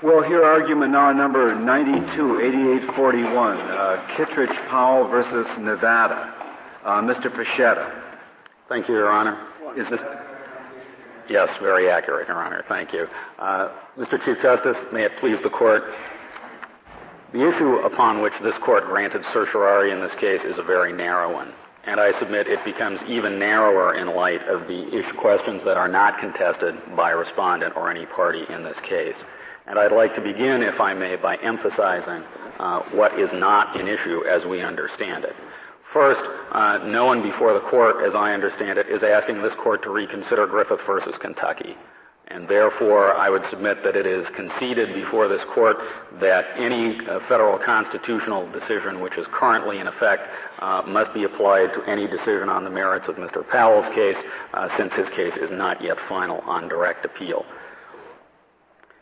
We'll hear argument now number 928841, uh, Kitrich Powell versus Nevada. Uh, Mr. Pescetta. Thank you, Your Honor. Is this? Yes, very accurate, Your Honor. Thank you. Uh, Mr. Chief Justice, may it please the court. The issue upon which this court granted certiorari in this case is a very narrow one and I submit it becomes even narrower in light of the issue questions that are not contested by a respondent or any party in this case. And I'd like to begin, if I may, by emphasizing uh, what is not an issue as we understand it. First, uh, no one before the court, as I understand it, is asking this court to reconsider Griffith versus Kentucky. And therefore, I would submit that it is conceded before this court that any uh, federal constitutional decision which is currently in effect uh, must be applied to any decision on the merits of Mr. Powell's case, uh, since his case is not yet final on direct appeal.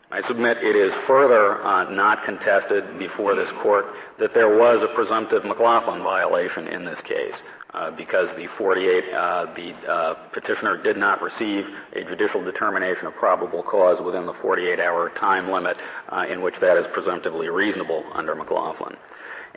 I submit it is further uh, not contested before this court that there was a presumptive McLaughlin violation in this case. Uh, because the 48, uh, the uh, petitioner did not receive a judicial determination of probable cause within the 48-hour time limit uh, in which that is presumptively reasonable under McLaughlin.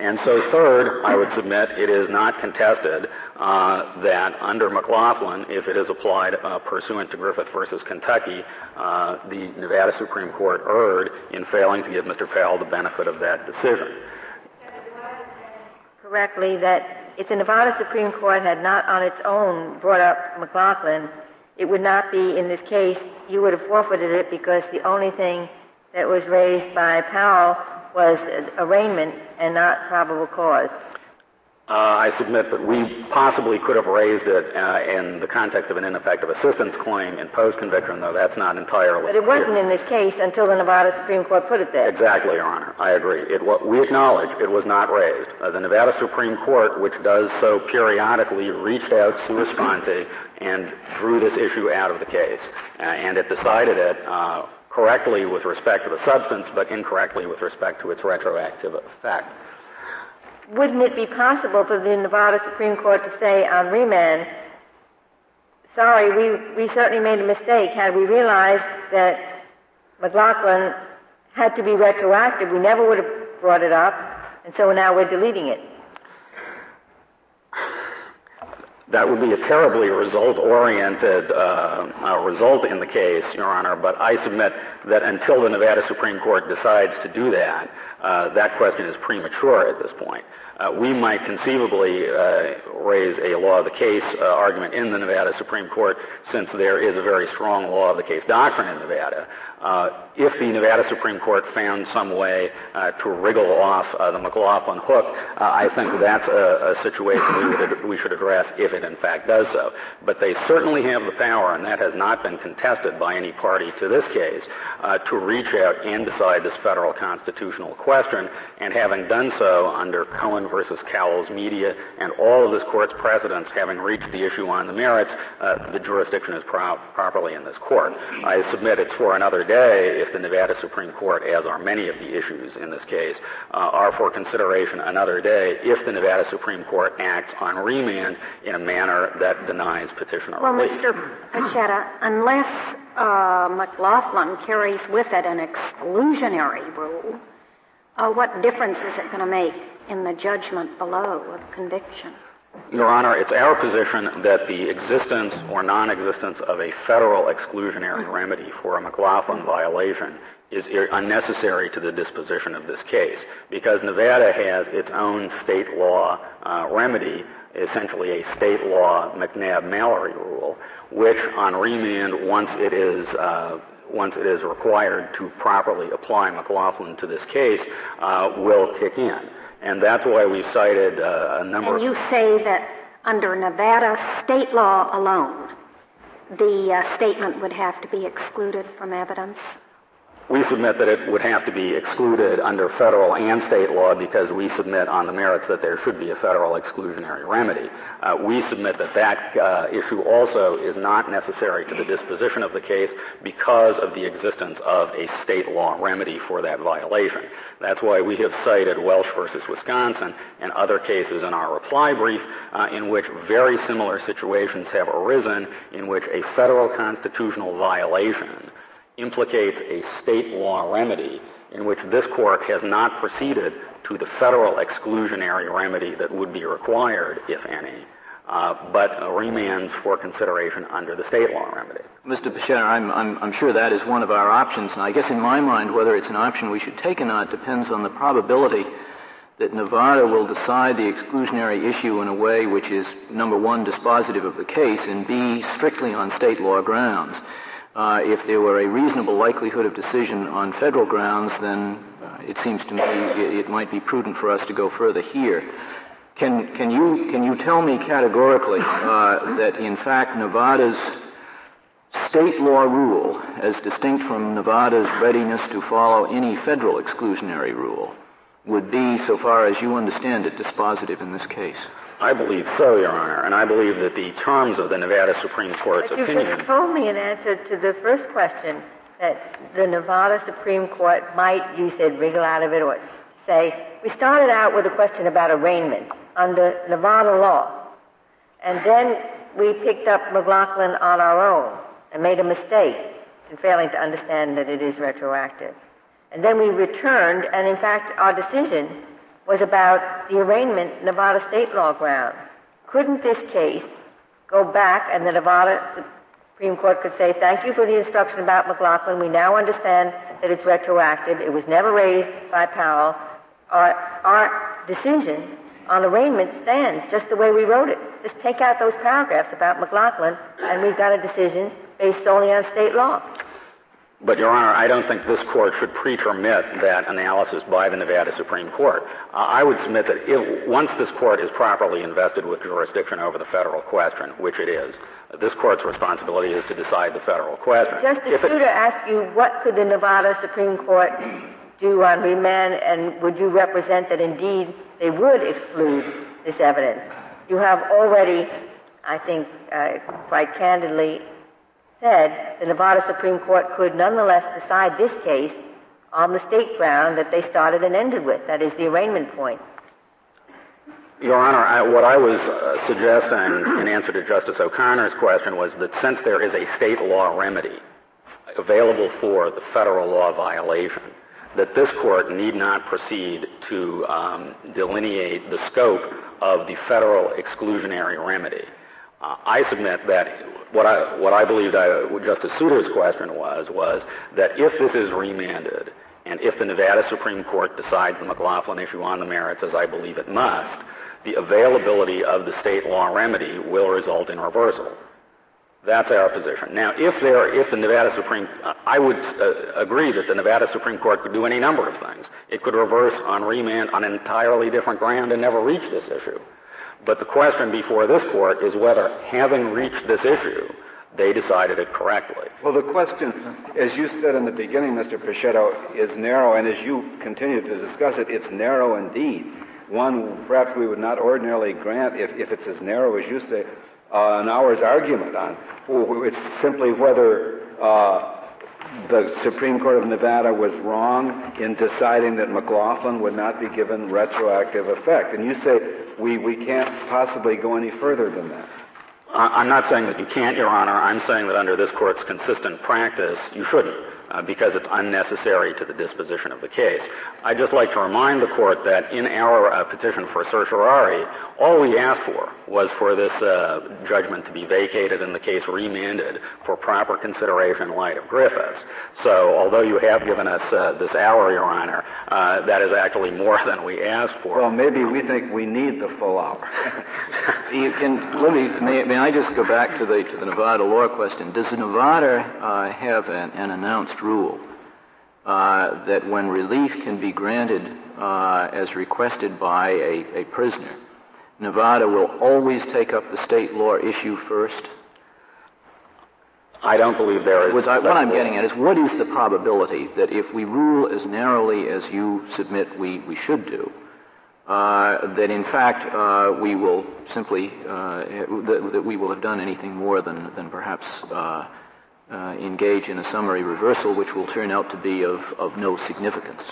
And so, third, I would submit it is not contested uh, that under McLaughlin, if it is applied uh, pursuant to Griffith versus Kentucky, uh, the Nevada Supreme Court erred in failing to give Mr. Powell the benefit of that decision. Correctly, that if the Nevada Supreme Court had not on its own brought up McLaughlin, it would not be in this case, you would have forfeited it because the only thing that was raised by Powell was arraignment and not probable cause. Uh, I submit that we possibly could have raised it uh, in the context of an ineffective assistance claim in post-conviction, though that's not entirely. But it wasn't clear. in this case until the Nevada Supreme Court put it there. Exactly, Your Honor. I agree. It, we acknowledge it was not raised. Uh, the Nevada Supreme Court, which does so periodically, reached out sua sponte and drew this issue out of the case, uh, and it decided it uh, correctly with respect to the substance, but incorrectly with respect to its retroactive effect wouldn't it be possible for the Nevada Supreme Court to say on remand, sorry, we, we certainly made a mistake. Had we realized that McLaughlin had to be retroactive, we never would have brought it up, and so now we're deleting it. That would be a terribly result-oriented uh, uh, result in the case, Your Honor, but I submit that until the Nevada Supreme Court decides to do that, uh, that question is premature at this point. Uh, we might conceivably uh, raise a law of the case uh, argument in the Nevada Supreme Court since there is a very strong law of the case doctrine in Nevada. Uh, if the Nevada Supreme Court found some way uh, to wriggle off uh, the McLaughlin hook, I think that's a, a situation we, we should address if it in fact does so. But they certainly have the power, and that has not been contested by any party to this case, to reach out and decide this federal constitutional question. And having done so under Cohen versus Cowles Media and all of this court's precedents having reached the issue on the merits, the jurisdiction is pro- properly in this court. I submit it's for another day if the Nevada Supreme Court, as are many of the issues in this case, uh, are for consideration another day if the Nevada Supreme Court acts on remand in a manner that denies petitioner well, relief. Well, Mr. Pescetta, unless uh, McLaughlin carries with it an exclusionary rule, uh, what difference is it going to make in the judgment below of conviction? Your Honor, it's our position that the existence or non-existence of a federal exclusionary remedy for a McLaughlin violation is unnecessary to the disposition of this case because Nevada has its own state law uh, remedy, essentially a state law McNabb-Mallory rule, which on remand, once it is uh, once it is required to properly apply McLaughlin to this case, uh, will kick in. And that's why we've cited uh, a number and you say that under Nevada state law alone, the uh, statement would have to be excluded from evidence? We submit that it would have to be excluded under federal and state law because we submit on the merits that there should be a federal exclusionary remedy. Uh, we submit that that uh, issue also is not necessary to the disposition of the case because of the existence of a state law remedy for that violation. That's why we have cited Welsh versus Wisconsin and other cases in our reply brief uh, in which very similar situations have arisen in which a federal constitutional violation implicates a state law remedy in which this court has not proceeded to the federal exclusionary remedy that would be required, if any, uh, but remands for consideration under the state law remedy. Mr. Pescetta, I'm, I'm, I'm sure that is one of our options, and I guess in my mind, whether it's an option we should take or not depends on the probability that Nevada will decide the exclusionary issue in a way which is, number one, dispositive of the case, and B, strictly on state law grounds. Uh, if there were a reasonable likelihood of decision on federal grounds, then uh, it seems to me it, it, might be prudent for us to go further here. Can, can, you, can you tell me categorically uh, that, in fact, Nevada's state law rule, as distinct from Nevada's readiness to follow any federal exclusionary rule, would be, so far as you understand it, dispositive in this case? I believe so, Your Honor, and I believe that the terms of the Nevada Supreme Court's but opinion. You just told me in answer to the first question that the Nevada Supreme Court might, you said, wriggle out of it or say, we started out with a question about arraignment under Nevada law, and then we picked up McLaughlin on our own and made a mistake in failing to understand that it is retroactive. And then we returned, and in fact, our decision was about the arraignment Nevada state law ground. Couldn't this case go back and the Nevada Supreme Court could say, thank you for the instruction about McLaughlin. We now understand that it's retroactive. It was never raised by Powell. Our, our decision on arraignment stands just the way we wrote it. Just take out those paragraphs about McLaughlin, and we've got a decision based solely on state law. But, Your Honor, I don't think this court should pretermit that analysis by the Nevada Supreme Court. I would submit that if, once this court is properly invested with jurisdiction over the federal question, which it is, this court's responsibility is to decide the federal question. Justice Souter asked you what could the Nevada Supreme Court do on remand, and would you represent that indeed they would exclude this evidence? You have already, I think, uh, quite candidly said the Nevada Supreme Court could nonetheless decide this case on the state ground that they started and ended with, that is the arraignment point. Your Honor, I, what I was uh, suggesting in answer to Justice O'Connor's question was that since there is a state law remedy available for the federal law violation, that this court need not proceed to um, delineate the scope of the federal exclusionary remedy. I submit that what I, what I believed I, Justice Souter's question was, was that if this is remanded, and if the Nevada Supreme Court decides the McLaughlin issue on the merits, as I believe it must, the availability of the state law remedy will result in reversal. That's our position. Now, if there, if the Nevada Supreme, I would uh, agree that the Nevada Supreme Court could do any number of things. It could reverse on remand on an entirely different ground and never reach this issue. But the question before this court is whether, having reached this issue, they decided it correctly. Well, the question, as you said in the beginning, Mr. Pescetta, is narrow, and as you continue to discuss it, it's narrow indeed. One perhaps we would not ordinarily grant if, if it's as narrow as you say, uh, an hour's argument on. It's simply whether uh, the Supreme Court of Nevada was wrong in deciding that McLaughlin would not be given retroactive effect. And you say we, we can't possibly go any further than that. I'm not saying that you can't, Your Honor. I'm saying that under this court's consistent practice, you shouldn't uh, because it's unnecessary to the disposition of the case. I'd just like to remind the court that in our uh, petition for certiorari, all we asked for was for this uh, judgment to be vacated and the case remanded for proper consideration in light of Griffiths. So, although you have given us uh, this hour, Your Honor, uh, that is actually more than we asked for. Well, maybe we think we need the full hour. you can, let me, may, may, I just go back to the to the Nevada law question? Does Nevada uh, have an, an announced rule uh, that when relief can be granted uh, as requested by a, a, prisoner, Nevada will always take up the state law issue first? I don't believe there is. I, what I'm getting at is what is the probability that if we rule as narrowly as you submit we, we should do, uh, that in fact uh, we will simply uh, that, that, we will have done anything more than than perhaps uh, uh, engage in a summary reversal, which will turn out to be of, of no significance.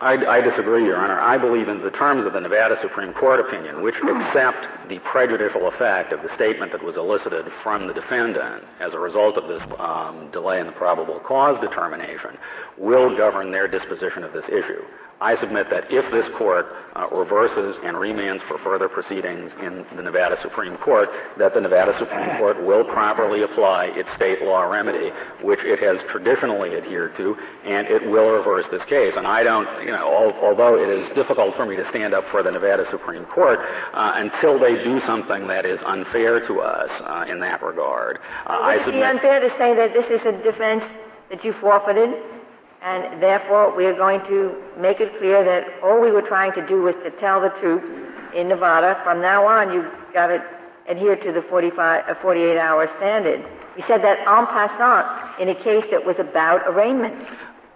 I, I, disagree, Your Honor. I believe in the terms of the Nevada Supreme Court opinion, which accept the prejudicial effect of the statement that was elicited from the defendant as a result of this um, delay in the probable cause determination, will govern their disposition of this issue. I submit that if this court uh, reverses and remands for further proceedings in the Nevada Supreme Court, that the Nevada Supreme Court will properly apply its state law remedy, which it has traditionally adhered to, and it will reverse this case. And I don't, you know, al- although it is difficult for me to stand up for the Nevada Supreme Court uh, until they do something that is unfair to us uh, in that regard. Uh, I submit. Would it be unfair to say that this is a defense that you forfeited? And therefore, we are going to make it clear that all we were trying to do was to tell the troops in Nevada, from now on, you've got to adhere to the 45, uh, 48 hour standard. We said that en passant in a case that was about arraignment.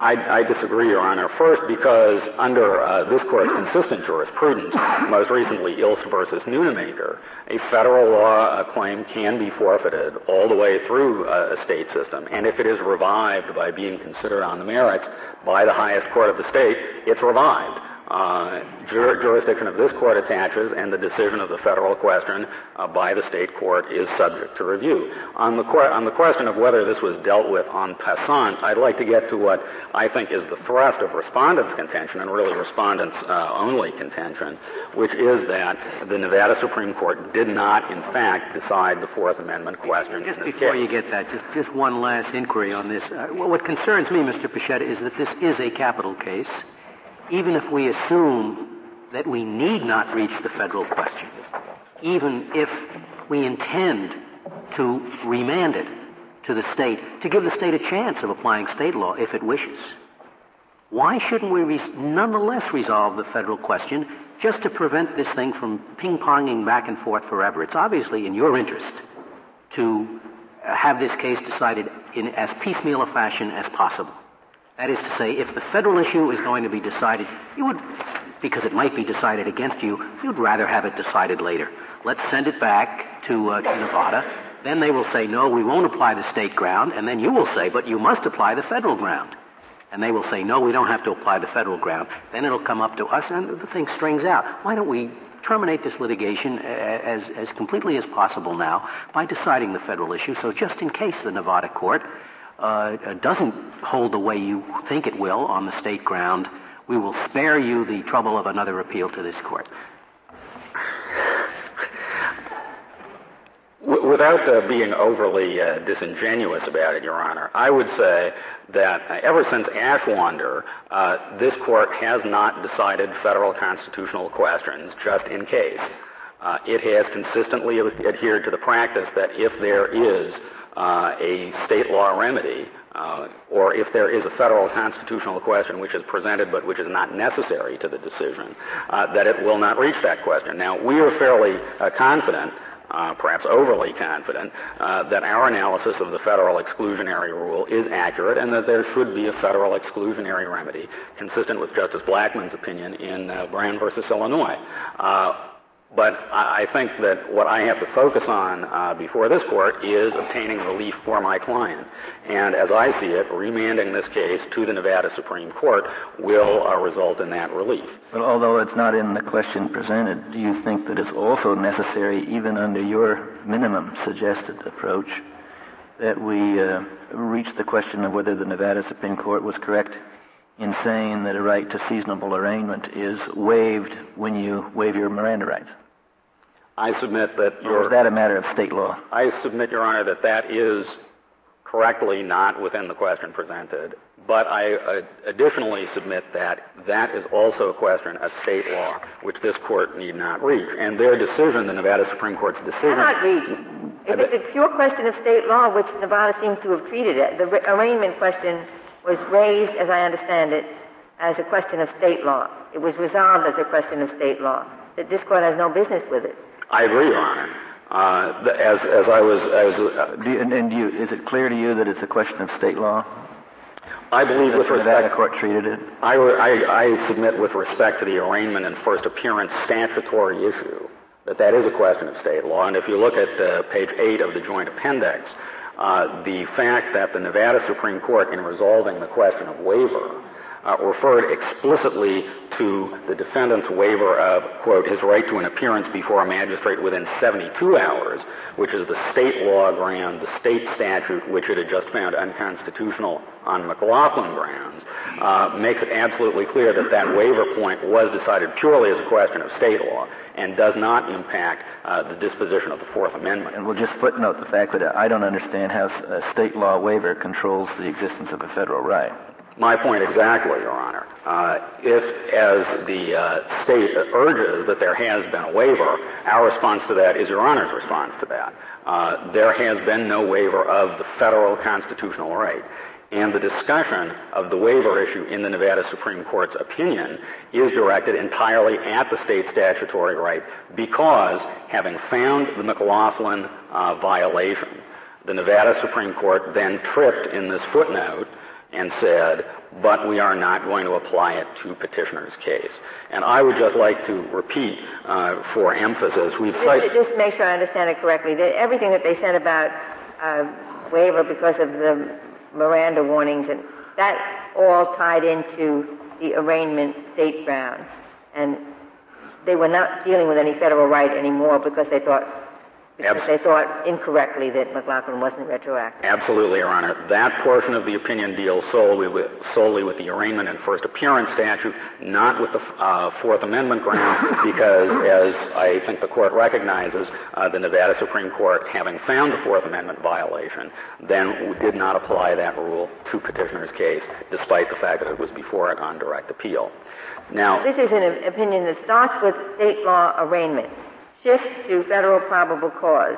I, I, disagree, Your Honor. First, because under uh, this court's consistent jurisprudence, most recently Ylst versus Nunnemaker, a federal law uh, claim can be forfeited all the way through uh, a state system. And if it is revived by being considered on the merits by the highest court of the state, it's revived jurisdiction of this court attaches, and the decision of the federal question uh, by the state court is subject to review. On the, qu- on the question of whether this was dealt with en passant, I'd like to get to what I think is the thrust of respondents' contention, and really respondents' uh, only contention, which is that the Nevada Supreme Court did not, in fact, decide the Fourth Amendment question. Just before case. you get that, just, just one last inquiry on this. Uh, what concerns me, Mr. Pescetta, is that this is a capital case even if we assume that we need not reach the federal question, even if we intend to remand it to the state, to give the state a chance of applying state law if it wishes, why shouldn't we res- nonetheless resolve the federal question just to prevent this thing from ping ponging back and forth forever? It's obviously in your interest to have this case decided in as piecemeal a fashion as possible. That is to say, if the federal issue is going to be decided, you would, because it might be decided against you, you'd rather have it decided later. Let's send it back to, uh, to Nevada. Then they will say, no, we won't apply the state ground. And then you will say, but you must apply the federal ground. And they will say, no, we don't have to apply the federal ground. Then it'll come up to us and the thing strings out. Why don't we terminate this litigation as, as completely as possible now by deciding the federal issue? So just in case the Nevada court uh, doesn't hold the way you think it will on the state ground, we will spare you the trouble of another appeal to this court. Without uh, being overly uh, disingenuous about it, Your Honor, I would say that ever since Ashwander, uh, this court has not decided federal constitutional questions just in case. Uh, it has consistently adhered to the practice that if there is uh, a state law remedy, uh, or if there is a federal constitutional question which is presented but which is not necessary to the decision, uh, that it will not reach that question. Now, we are fairly uh, confident. Uh, perhaps overly confident, that our analysis of the federal exclusionary rule is accurate and that there should be a federal exclusionary remedy consistent with Justice Blackmun's opinion in Brown versus Illinois. But I think that what I have to focus on uh, before this court is obtaining relief for my client. And as I see it, remanding this case to the Nevada Supreme Court will uh, result in that relief. But although it's not in the question presented, do you think that it's also necessary, even under your minimum suggested approach, that we uh, reach the question of whether the Nevada Supreme Court was correct in saying that a right to seasonable arraignment is waived when you waive your Miranda rights? I submit that your. Or is that a matter of state law? I submit, Your Honor, that that is correctly not within the question presented. But I uh, additionally submit that that is also a question of state law, which this court need not reach. And their decision, the Nevada Supreme Court's decision. Cannot reach. If it's a pure question of state law, which Nevada seems to have treated it, the arraignment question was raised, as I understand it, as a question of state law. It was resolved as a question of state law. That this court has no business with it. I agree, Your Honor. Uh, as, as I was, as, uh, you, and, and you, is it clear to you that it's a question of state law? I believe with respect. The court treated it. I, I, I submit with respect to the arraignment and first appearance statutory issue that that is a question of state law. And if you look at uh, page eight of the joint appendix, uh, the fact that the Nevada Supreme Court, in resolving the question of waiver, uh, referred explicitly to the defendant's waiver of, quote, his right to an appearance before a magistrate within 72 hours, which is the state law ground, the state statute, which it had just found unconstitutional on McLaughlin grounds, uh, makes it absolutely clear that that waiver point was decided purely as a question of state law and does not impact uh, the disposition of the Fourth Amendment. And we'll just footnote the fact that I don't understand how a state law waiver controls the existence of a federal right. My point exactly, Your Honor. Uh, if, as the uh, state urges that there has been a waiver, our response to that is Your Honor's response to that. Uh, there has been no waiver of the federal constitutional right. And the discussion of the waiver issue in the Nevada Supreme Court's opinion is directed entirely at the state statutory right because, having found the McLaughlin violation, the Nevada Supreme Court then tripped in this footnote and said, but we are not going to apply it to petitioner's case. And I would just like to repeat uh, for emphasis, we've cited... Just to make sure I understand it correctly, that everything that they said about uh, waiver because of the Miranda warnings, and that all tied into the arraignment state ground. And they were not dealing with any federal right anymore because they thought because Abs- they thought incorrectly that McLaughlin wasn't retroactive. Absolutely, Your Honor. That portion of the opinion deals solely with, solely with the arraignment and first appearance statute, not with the uh, Fourth Amendment ground, because as I think the court recognizes, uh, the Nevada Supreme Court, having found the Fourth Amendment violation, then did not apply that rule to petitioner's case, despite the fact that it was before it on direct appeal. Now, this is an opinion that starts with state law arraignment shifts to federal probable cause,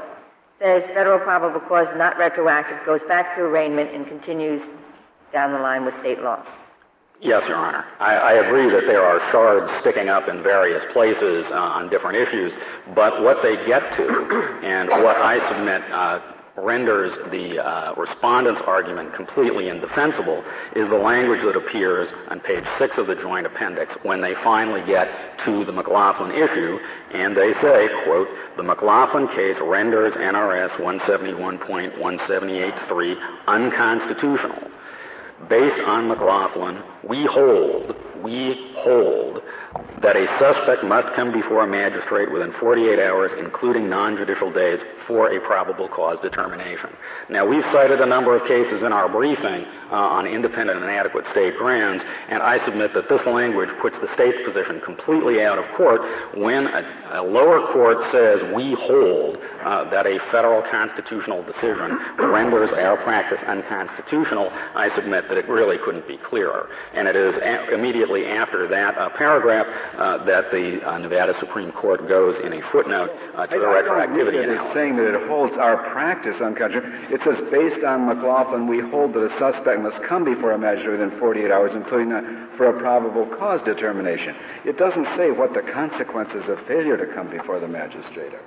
says federal probable cause not retroactive, goes back to arraignment, and continues down the line with state law. Yes, Your Honor. I, I, agree that there are shards sticking up in various places uh, on different issues, but what they get to, and what I submit uh, renders the uh, respondent's argument completely indefensible is the language that appears on page six of the joint appendix when they finally get to the McLaughlin issue, and they say, quote, the McLaughlin case renders NRS 171.178.3 unconstitutional. Based on McLaughlin, we hold, we hold that a suspect must come before a magistrate within 48 hours, including non-judicial days, for a probable cause determination. Now, we've cited a number of cases in our briefing uh, on independent and adequate state grounds, and I submit that this language puts the state's position completely out of court when a, a lower court says we hold uh, that a federal constitutional decision renders our practice unconstitutional. I submit that it really couldn't be clearer. And it is a- immediately after that uh, paragraph uh, that the uh, Nevada Supreme Court goes in a footnote uh, to the retroactivity analysis. It's saying that it holds our practice unconstitutional. It says, based on McLaughlin, we hold that a suspect must come before a magistrate within 48 hours, including a, for a probable cause determination. It doesn't say what the consequences of failure to come before the magistrate are.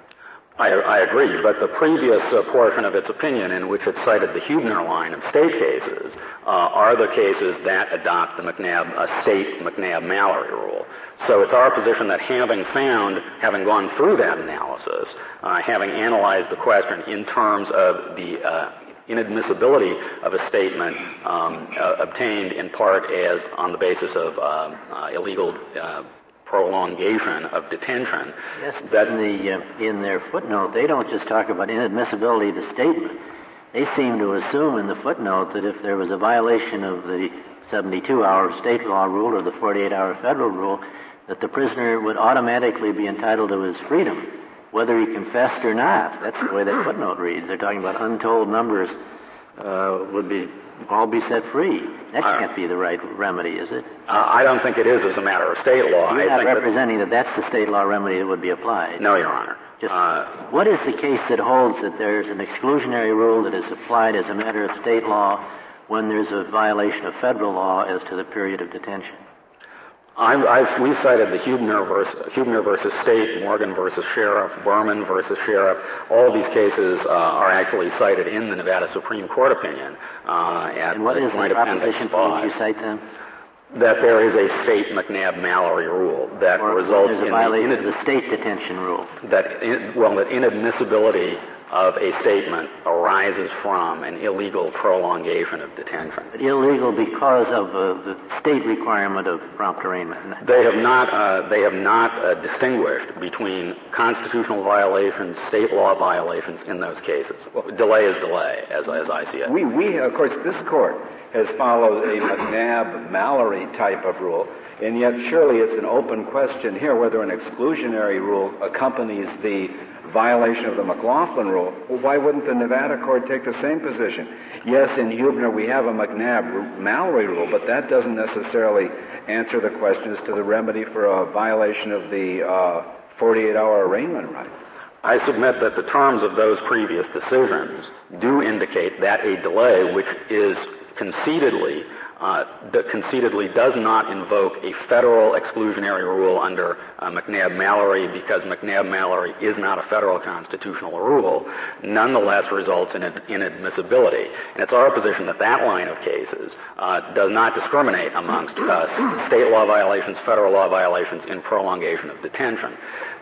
I, I, agree, but the previous uh, portion of its opinion in which it cited the Huebner line of state cases uh, are the cases that adopt the McNabb, uh, state McNabb-Mallory rule. So it's our position that having found, having gone through that analysis, uh, having analyzed the question in terms of the uh, inadmissibility of a statement um, obtained in part as on the basis of um, illegal prolongation of detention. Yes, that in, the, uh, in their footnote, they don't just talk about inadmissibility of the statement. They seem to assume in the footnote that if there was a violation of the 72-hour state law rule or the 48-hour federal rule, that the prisoner would automatically be entitled to his freedom, whether he confessed or not. That's the way that footnote reads. They're talking about untold numbers uh, would be all be set free. That uh, can't be the right remedy, is it? Uh, I don't think it is as a matter of state law. You're I not representing that, that that's the state law remedy that would be applied. No, Your Honor. Just, uh, what is the case that holds that there's an exclusionary rule that is applied as a matter of state law when there's a violation of federal law as to the period of detention? I've, I've, we cited the Huebner versus, Huebner versus State, Morgan versus Sheriff, Berman versus Sheriff. All these cases uh, are actually cited in the Nevada Supreme Court opinion. Uh, and what is the proposition for you cite them? That there is a state McNabb-Mallory rule that or results in a violation of the state detention rule. That in, well, that inadmissibility of a statement arises from an illegal prolongation of detention. But Illegal because of uh, the state requirement of prompt arraignment. They have not. Uh, they have not uh, distinguished between constitutional violations, state law violations in those cases. Well, delay is delay, as, as I see it. We, we, of course, this court has followed a McNabb Mallory type of rule, and yet surely it's an open question here whether an exclusionary rule accompanies the violation of the McLaughlin rule. Well, why wouldn't the Nevada court take the same position? Yes, in Huebner we have a McNabb Mallory rule, but that doesn't necessarily answer the question as to the remedy for a violation of the uh, 48 hour arraignment right. I submit that the terms of those previous decisions do indicate that a delay, which is concededly uh, that concededly does not invoke a federal exclusionary rule under uh, McNabb-Mallory because McNabb-Mallory is not a federal constitutional rule, nonetheless results in inadmissibility. And it's our position that that line of cases uh, does not discriminate amongst uh, state law violations, federal law violations in prolongation of detention.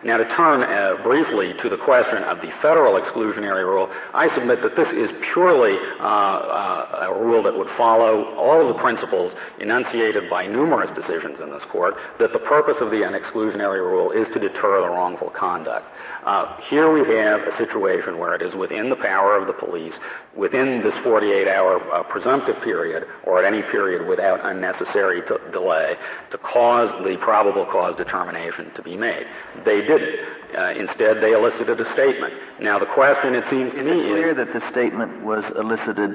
Now, to turn uh, briefly to the question of the federal exclusionary rule, I submit that this is purely uh, uh, a rule that would follow all of the principles enunciated by numerous decisions in this court that the purpose of the exclusionary rule is to deter the wrongful conduct. Uh, here we have a situation where it is within the power of the police, within this 48-hour uh, presumptive period, or at any period without unnecessary t- delay, to cause the probable cause determination to be made. They didn't. Uh, instead, they elicited a statement. Now, the question, it seems to is me, it clear is that the statement was elicited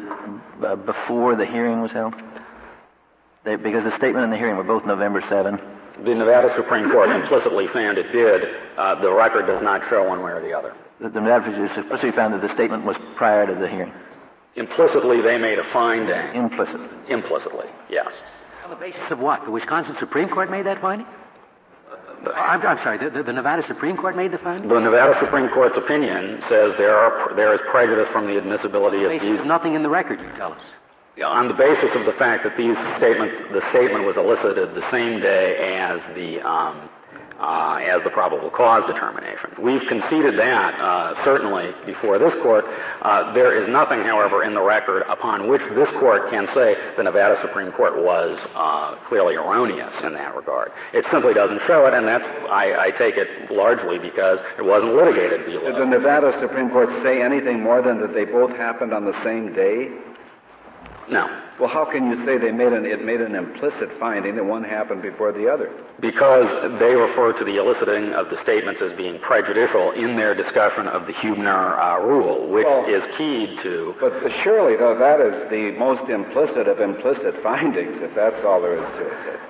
uh, before the hearing was held? They, because the statement and the hearing were both November 7. The Nevada Supreme Court implicitly found it did. Uh, the record does not show one way or the other. The, the Nevada Supreme Court found that the statement was prior to the hearing. Implicitly, they made a finding. Implicitly. Implicitly, yes. On the basis of what? The Wisconsin Supreme Court made that finding? I'm, I'm sorry, the, the, Nevada Supreme Court made the finding? The Nevada Supreme Court's opinion says there, are, there is prejudice from the admissibility of these. There's nothing in the record, you tell us. On the basis of the fact that these statements, the statement was elicited the same day as the um, uh, as the probable cause determination. We've conceded that, uh, certainly, before this court. Uh, there is nothing, however, in the record upon which this court can say the Nevada Supreme Court was uh, clearly erroneous in that regard. It simply doesn't show it, and that's, I, I take it, largely because it wasn't litigated below. Did the Nevada Supreme Court say anything more than that they both happened on the same day? No. Well, how can you say they made an, it made an implicit finding that one happened before the other? Because they refer to the eliciting of the statements as being prejudicial in their discussion of the Huebner uh, rule, which well, is keyed to. But surely, though, that is the most implicit of implicit findings, if that's all there is to it.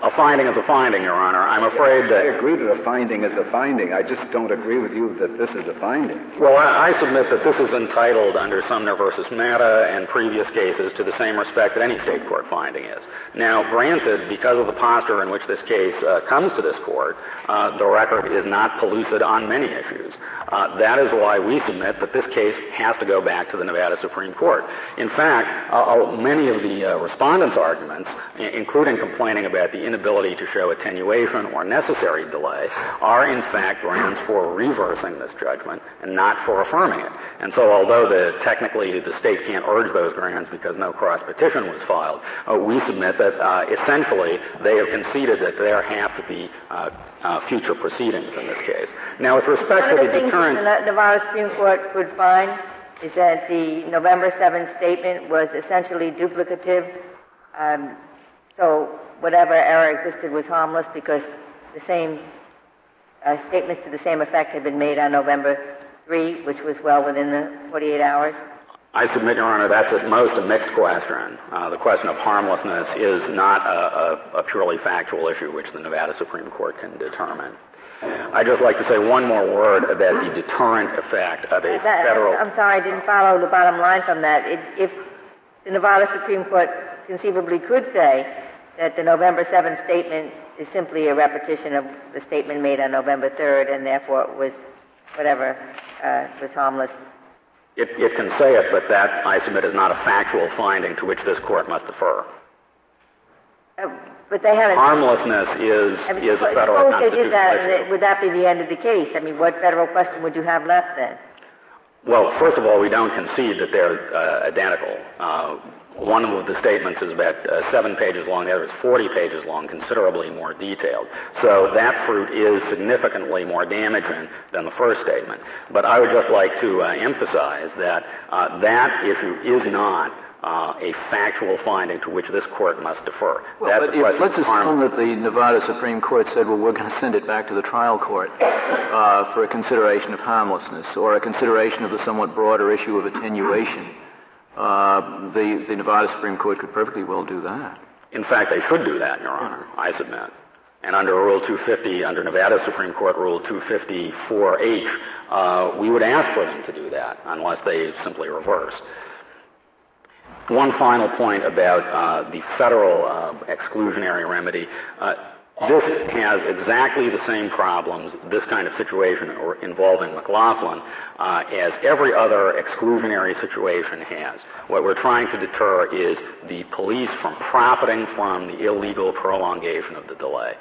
A finding is a finding, Your Honor. I'm afraid that. I agree that a finding is a finding. I just don't agree with you that this is a finding. Well, I, I submit that this is entitled under Sumner versus Mata and previous cases to the same respect that any state court finding is. Now, granted, because of the posture in which this case uh, comes to this court, uh, the record is not pellucid on many issues. Uh, that is why we submit that this case has to go back to the Nevada Supreme Court. In fact, uh, many of the uh, respondents' arguments, including complaining about the inability to show attenuation or necessary delay are in fact grounds for reversing this judgment and not for affirming it. And so although the, technically the state can't urge those grounds because no cross petition was filed, uh, we submit that uh, essentially they have conceded that there have to be uh, uh future proceedings in this case. Now with respect One to the, the deterrent... the Nevada Supreme Court could find is that the November 7th statement was essentially duplicative. Um, so whatever error existed was harmless because the same uh, statements to the same effect had been made on November 3, which was well within the 48 hours? I submit, Your Honor, that's at most a mixed question. Uh, the question of harmlessness is not a, a, a, purely factual issue which the Nevada Supreme Court can determine. I'd just like to say one more word about the deterrent effect of a that, federal. I'm sorry, I didn't follow the bottom line from that. It, if the Nevada Supreme Court conceivably could say that the November 7th statement is simply a repetition of the statement made on November 3rd, and therefore it was whatever uh, was harmless. It, it can say it, but that, I submit, is not a factual finding to which this court must defer. Uh, but they haven't. Harmlessness is I mean, is a federal constitutional they did that. Would that be the end of the case? I mean, what federal question would you have left then? Well, first of all, we don't concede that they're uh, identical. Uh, one of the statements is about uh, seven pages long, the other is 40 pages long, considerably more detailed. So that fruit is significantly more damaging than the first statement. But I would just like to uh, emphasize that uh, that issue is not uh, a factual finding to which this court must defer. Well, but if, let's assume that the Nevada Supreme Court said, well, we're going to send it back to the trial court uh, for a consideration of harmlessness or a consideration of the somewhat broader issue of attenuation. Uh, the, the Nevada Supreme Court could perfectly well do that. In fact, they should do that, Your Honor, I submit. And under Rule 250, under Nevada Supreme Court Rule 254H, uh, we would ask for them to do that unless they simply reverse. One final point about uh, the federal uh, exclusionary remedy. This has exactly the same problems, this kind of situation involving McLaughlin, uh, as every other exclusionary situation has. What we're trying to deter is the police from profiting from the illegal prolongation of the delay.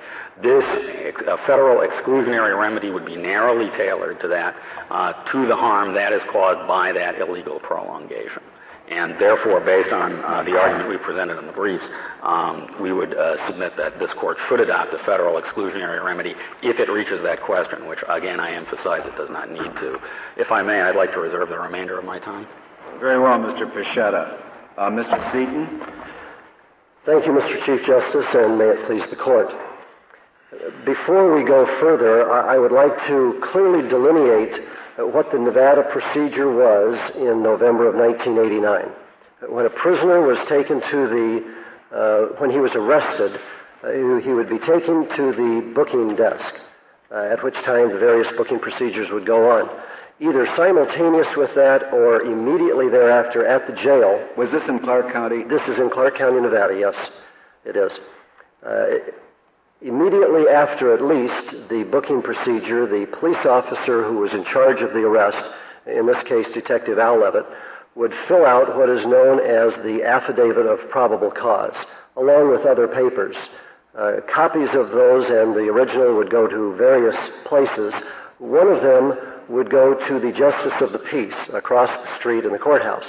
This uh, federal exclusionary remedy would be narrowly tailored to that, uh, to the harm that is caused by that illegal prolongation. And therefore, based on uh, the argument we presented in the briefs, um, we would uh, submit that this court should adopt a federal exclusionary remedy if it reaches that question, which, again, I emphasize it does not need to. If I may, I'd like to reserve the remainder of my time. Very well, Mr. Pescetta. Uh, Mr. Seaton? Thank you, Mr. Chief Justice, and may it please the court. Before we go further, I would like to clearly delineate what the Nevada procedure was in November of 1989. When a prisoner was taken to the, uh, when he was arrested, uh, he would be taken to the booking desk, uh, at which time the various booking procedures would go on. Either simultaneous with that or immediately thereafter at the jail. Was this in Clark County? This is in Clark County, Nevada, yes, it is. Immediately after, at least, the booking procedure, the police officer who was in charge of the arrest, in this case Detective Al Levitt, would fill out what is known as the affidavit of probable cause, along with other papers. Uh, copies of those and the original would go to various places. One of them would go to the Justice of the Peace across the street in the courthouse.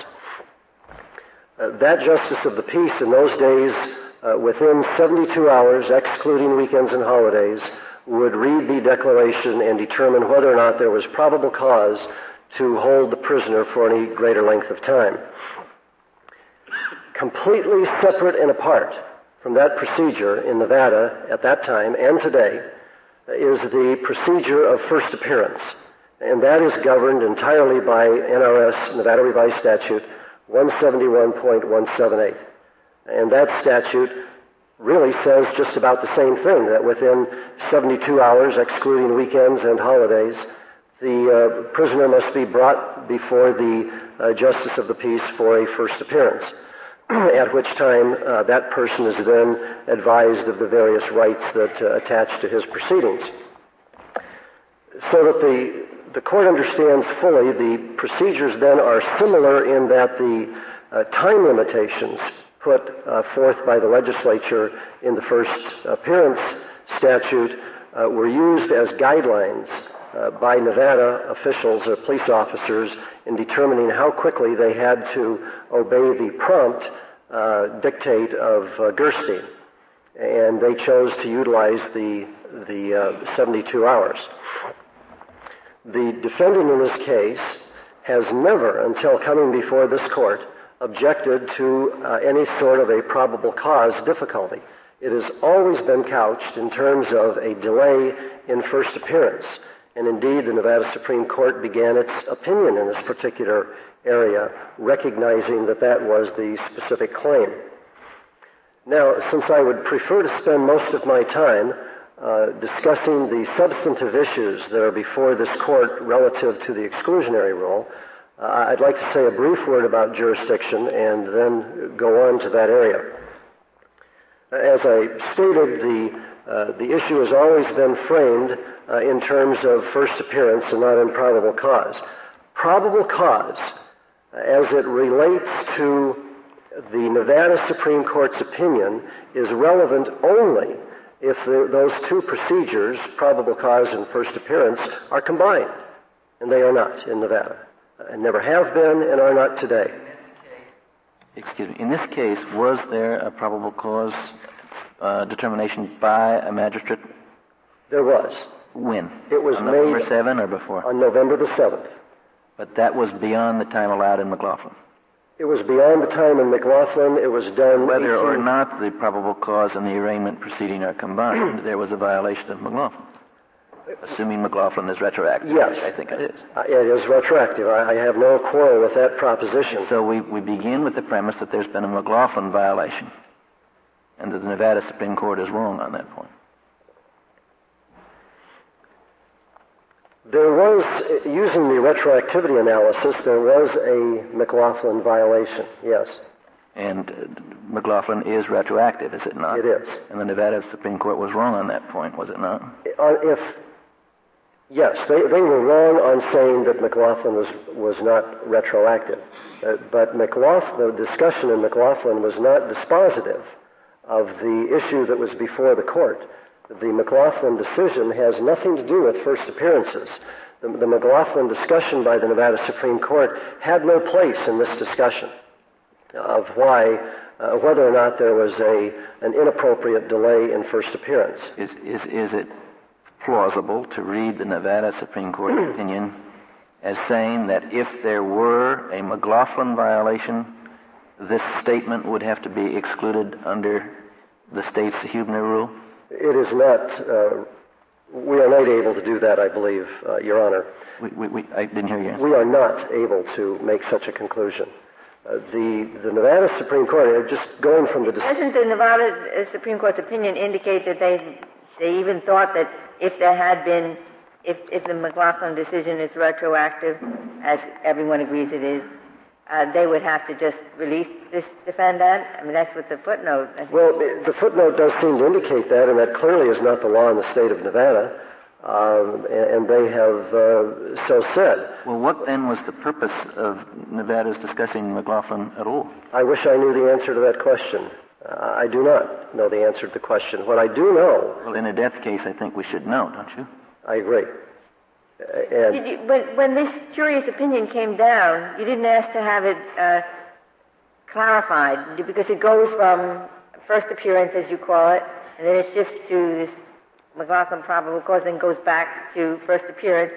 Uh, that Justice of the Peace in those days uh, within 72 hours, excluding weekends and holidays, would read the declaration and determine whether or not there was probable cause to hold the prisoner for any greater length of time. Completely separate and apart from that procedure in Nevada at that time and today is the procedure of first appearance. And that is governed entirely by NRS, Nevada Revised Statute 171.178. And that statute really says just about the same thing that within 72 hours, excluding weekends and holidays, the uh, prisoner must be brought before the uh, justice of the peace for a first appearance, at which time uh, that person is then advised of the various rights that uh, attach to his proceedings. So that the, the court understands fully the procedures then are similar in that the uh, time limitations put uh, forth by the legislature in the first appearance statute uh, were used as guidelines uh, by Nevada officials or police officers in determining how quickly they had to obey the prompt uh, dictate of uh, Gerstein. And they chose to utilize the, the uh, 72 hours. The defendant in this case has never, until coming before this court, objected to uh, any sort of a probable cause difficulty. It has always been couched in terms of a delay in first appearance. And indeed, the Nevada Supreme Court began its opinion in this particular area, recognizing that that was the specific claim. Now, since I would prefer to spend most of my time uh, discussing the substantive issues that are before this court relative to the exclusionary rule, uh, I'd like to say a brief word about jurisdiction and then go on to that area. As I stated, the, uh, the issue has always been framed uh, in terms of first appearance and not in probable cause. Probable cause, as it relates to the Nevada Supreme Court's opinion, is relevant only if the, those two procedures, probable cause and first appearance, are combined. And they are not in Nevada. And never have been and are not today. Excuse me. In this case, was there a probable cause uh, determination by a magistrate? There was. When? It was on made November 7 or before? On November the 7th. But that was beyond the time allowed in McLaughlin. It was beyond the time in McLaughlin. It was done. Whether 18... or not the probable cause and the arraignment proceeding are combined, there was a violation of McLaughlin. Assuming McLaughlin is retroactive. Yes. I think it is. Uh, it is retroactive. I, I, have no quarrel with that proposition. So we, we begin with the premise that there's been a McLaughlin violation and that the Nevada Supreme Court is wrong on that point. There was, using the retroactivity analysis, there was a McLaughlin violation, yes. And uh, McLaughlin is retroactive, is it not? It is. And the Nevada Supreme Court was wrong on that point, was it not? Uh, if, yes, they, they were wrong on saying that McLaughlin was, was not retroactive. Uh, but McLaughlin, the discussion in McLaughlin was not dispositive of the issue that was before the court the McLaughlin decision has nothing to do with first appearances. The, the, McLaughlin discussion by the Nevada Supreme Court had no place in this discussion of why, uh, whether or not there was a, an inappropriate delay in first appearance. Is, is, is it plausible to read the Nevada Supreme Court opinion as saying that if there were a McLaughlin violation, this statement would have to be excluded under the state's Huebner rule? It is not. Uh, we are not able to do that, I believe, uh, Your Honor. We, we, we, I didn't hear you. We are not able to make such a conclusion. Uh, the, the Nevada Supreme Court, uh, just going from the... Doesn't the Nevada uh, Supreme Court's opinion indicate that they, they even thought that if there had been, if, if the McLaughlin decision is retroactive, as everyone agrees it is, uh, they would have to just release this defendant? I mean, that's what the footnote. Well, the footnote does seem to indicate that, and that clearly is not the law in the state of Nevada. Um, and they have uh, so said. Well, what then was the purpose of Nevada's discussing McLaughlin at all? I wish I knew the answer to that question. Uh, I do not know the answer to the question. What I do know. Well, in a death case, I think we should know, don't you? I agree. And Did you, when, when this curious opinion came down, you didn't ask to have it uh, clarified because it goes from first appearance, as you call it, and then it shifts to this McLaughlin probable cause, and goes back to first appearance.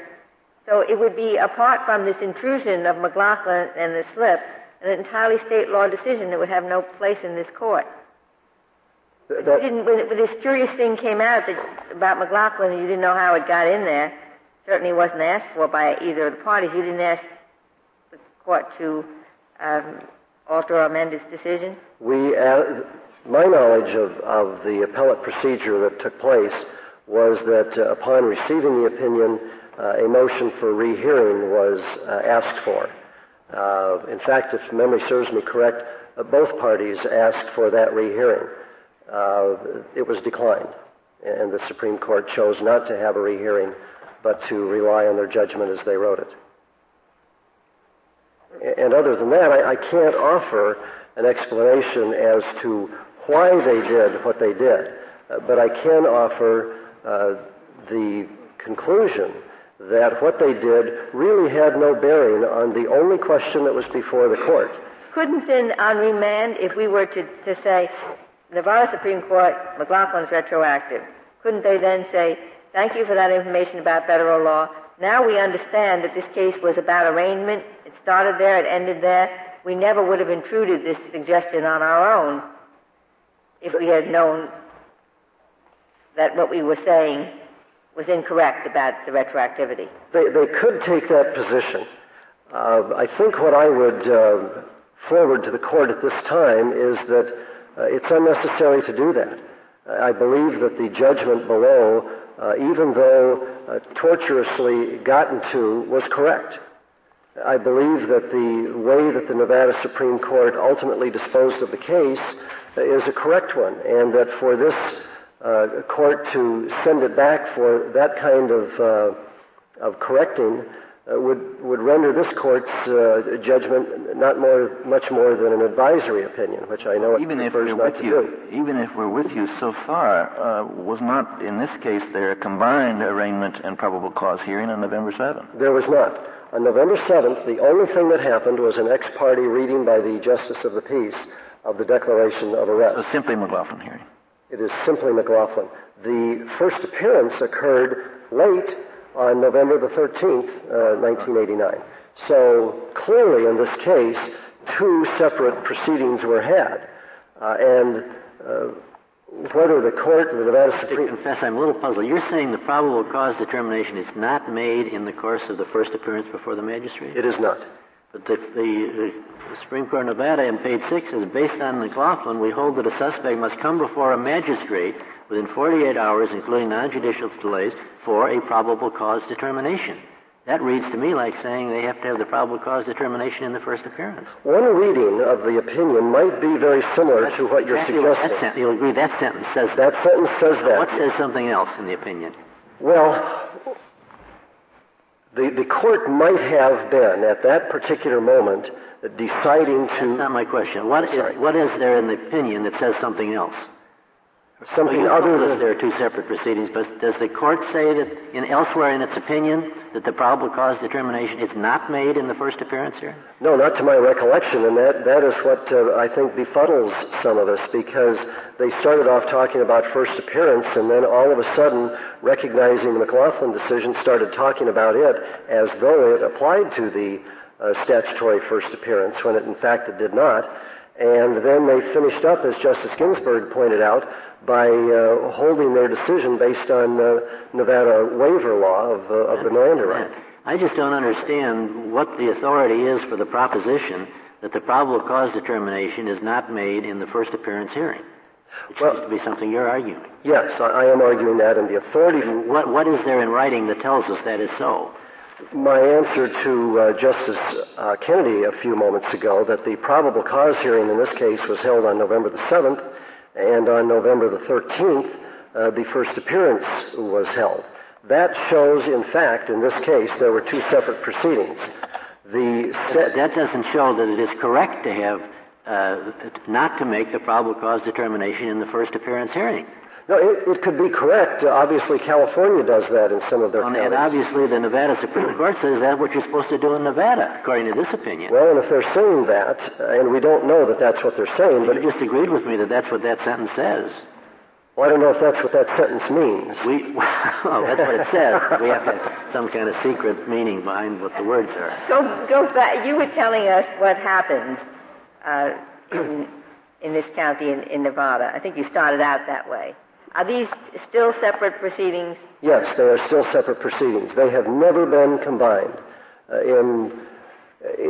So it would be apart from this intrusion of McLaughlin and the slip, an entirely state law decision that would have no place in this court. That, when, when, this curious thing came out that, about McLaughlin, you didn't know how it got in there certainly wasn't asked for by either of the parties. You didn't ask the court to um, alter or amend its decision? We, uh, my knowledge of, of the appellate procedure that took place was that uh, upon receiving the opinion, uh, a motion for rehearing was uh, asked for. Uh, in fact, if memory serves me correct, uh, both parties asked for that rehearing. it was declined, and the Supreme Court chose not to have a rehearing but to rely on their judgment as they wrote it. And other than that, I, I can't offer an explanation as to why they did what they did, uh, but I can offer uh, the conclusion that what they did really had no bearing on the only question that was before the court. Couldn't then, on remand, if we were to, to say, Nevada Supreme Court, McLaughlin's retroactive, couldn't they then say, Thank you for that information about federal law. Now we understand that this case was about arraignment. It started there, it ended there. We never would have intruded this suggestion on our own if we had known that what we were saying was incorrect about the retroactivity. They, they could take that position. Uh, I think what I would uh, forward to the court at this time is that uh, it's unnecessary to do that. I believe that the judgment below uh, even though uh, tortuously gotten to, was correct. I believe that the way that the Nevada Supreme Court ultimately disposed of the case is a correct one, and that for this uh, court to send it back for that kind of, uh, of correcting uh, would, would render this court's uh, judgment not more, much more than an advisory opinion, which I know even it if we're not with you, do. Even if we're with you so far, uh, was not in this case there a combined arraignment and probable cause hearing on November 7th? There was not. On November 7th, the only thing that happened was an ex parte reading by the Justice of the Peace of the declaration of arrest. So simply McLaughlin hearing. It is simply McLaughlin. The first appearance occurred late on November the 13th, uh, 1989. So clearly in this case, two separate proceedings were had. Uh, and uh, whether the court, the Nevada Supreme... To confess, I'm a little puzzled. You're saying the probable cause determination is not made in the course of the first appearance before the magistrate? It is not. But the, the, the Supreme Court of Nevada in page 6 is based on McLaughlin, we hold that a suspect must come before a magistrate within 48 hours, including non-judicial delays, for a probable cause determination. That reads to me like saying they have to have the probable cause determination in the first appearance. One reading of the opinion might be very similar That's to what you're exactly what suggesting. that sen- you'll agree that sentence says That sentence says that. What says something else in the opinion? Well, the, the court might have been, at that particular moment, deciding That's to not my question. What is, what is there in the opinion that says something else? Something other than there are two separate proceedings, but does the court say that in elsewhere in its opinion that the probable cause determination is not made in the first appearance here? No, not to my recollection, and that, that is what uh, I think befuddles some of us because they started off talking about first appearance and then all of a sudden, recognizing the McLaughlin decision, started talking about it as though it applied to the uh, statutory first appearance when it in fact it did not. And then they finished up, as Justice Ginsburg pointed out, by uh, holding their decision based on uh, Nevada waiver law of, uh, of the Miranda right. I just don't understand what the authority is for the proposition that the probable cause determination is not made in the first appearance hearing. It Well- seems to be something you're arguing. Yes, I, I am arguing that, and the authority What, what is there in writing that tells us that is so? My answer to uh, Justice uh, Kennedy a few moments ago that the probable cause hearing in this case was held on November the 7th, and on November the 13th, uh, the first appearance was held. That shows, in fact, in this case, there were two separate proceedings. The That, that doesn't show that it is correct to have uh, not to make the probable cause determination in the first appearance hearing. No, it, it could be correct. Uh, obviously, California does that in some of their And, counties. and obviously, the Nevada Supreme Court says that's what you're supposed to do in Nevada, according to this opinion. well, and if they're saying that, uh, and we don't know that that's what they're saying, but But you just agreed with me that that's what that sentence says. well, I don't know if that's what that sentence means. We, well, that's what it says. We have to have some kind of secret meaning behind what the words are. Go, go back. You were telling us what happened uh, in, in this county in, in Nevada. I think you started out that way. Are these still separate proceedings? Yes, they are still separate proceedings. They have never been combined. Uh, in,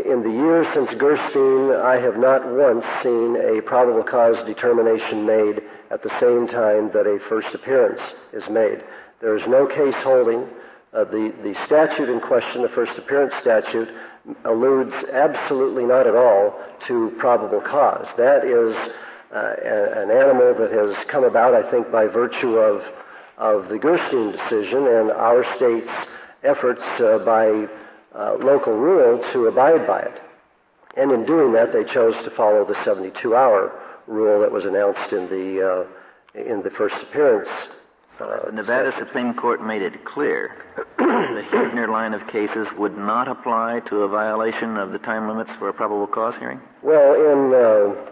in the years since Gerstein, I have not once seen a probable cause determination made at the same time that a first appearance is made. There is no case holding. Uh, the, the statute in question, the first appearance statute, alludes absolutely not at all to probable cause. That is uh, an animal that has come about, I think, by virtue of, of the Gerstein decision and our state's efforts uh, by uh, local rule to abide by it. And in doing that, they chose to follow the 72-hour rule that was announced in the uh, in the first appearance. uh, The Nevada Supreme Court made it clear the Huebner line of cases would not apply to a violation of the time limits for a probable cause hearing? Well, in uh,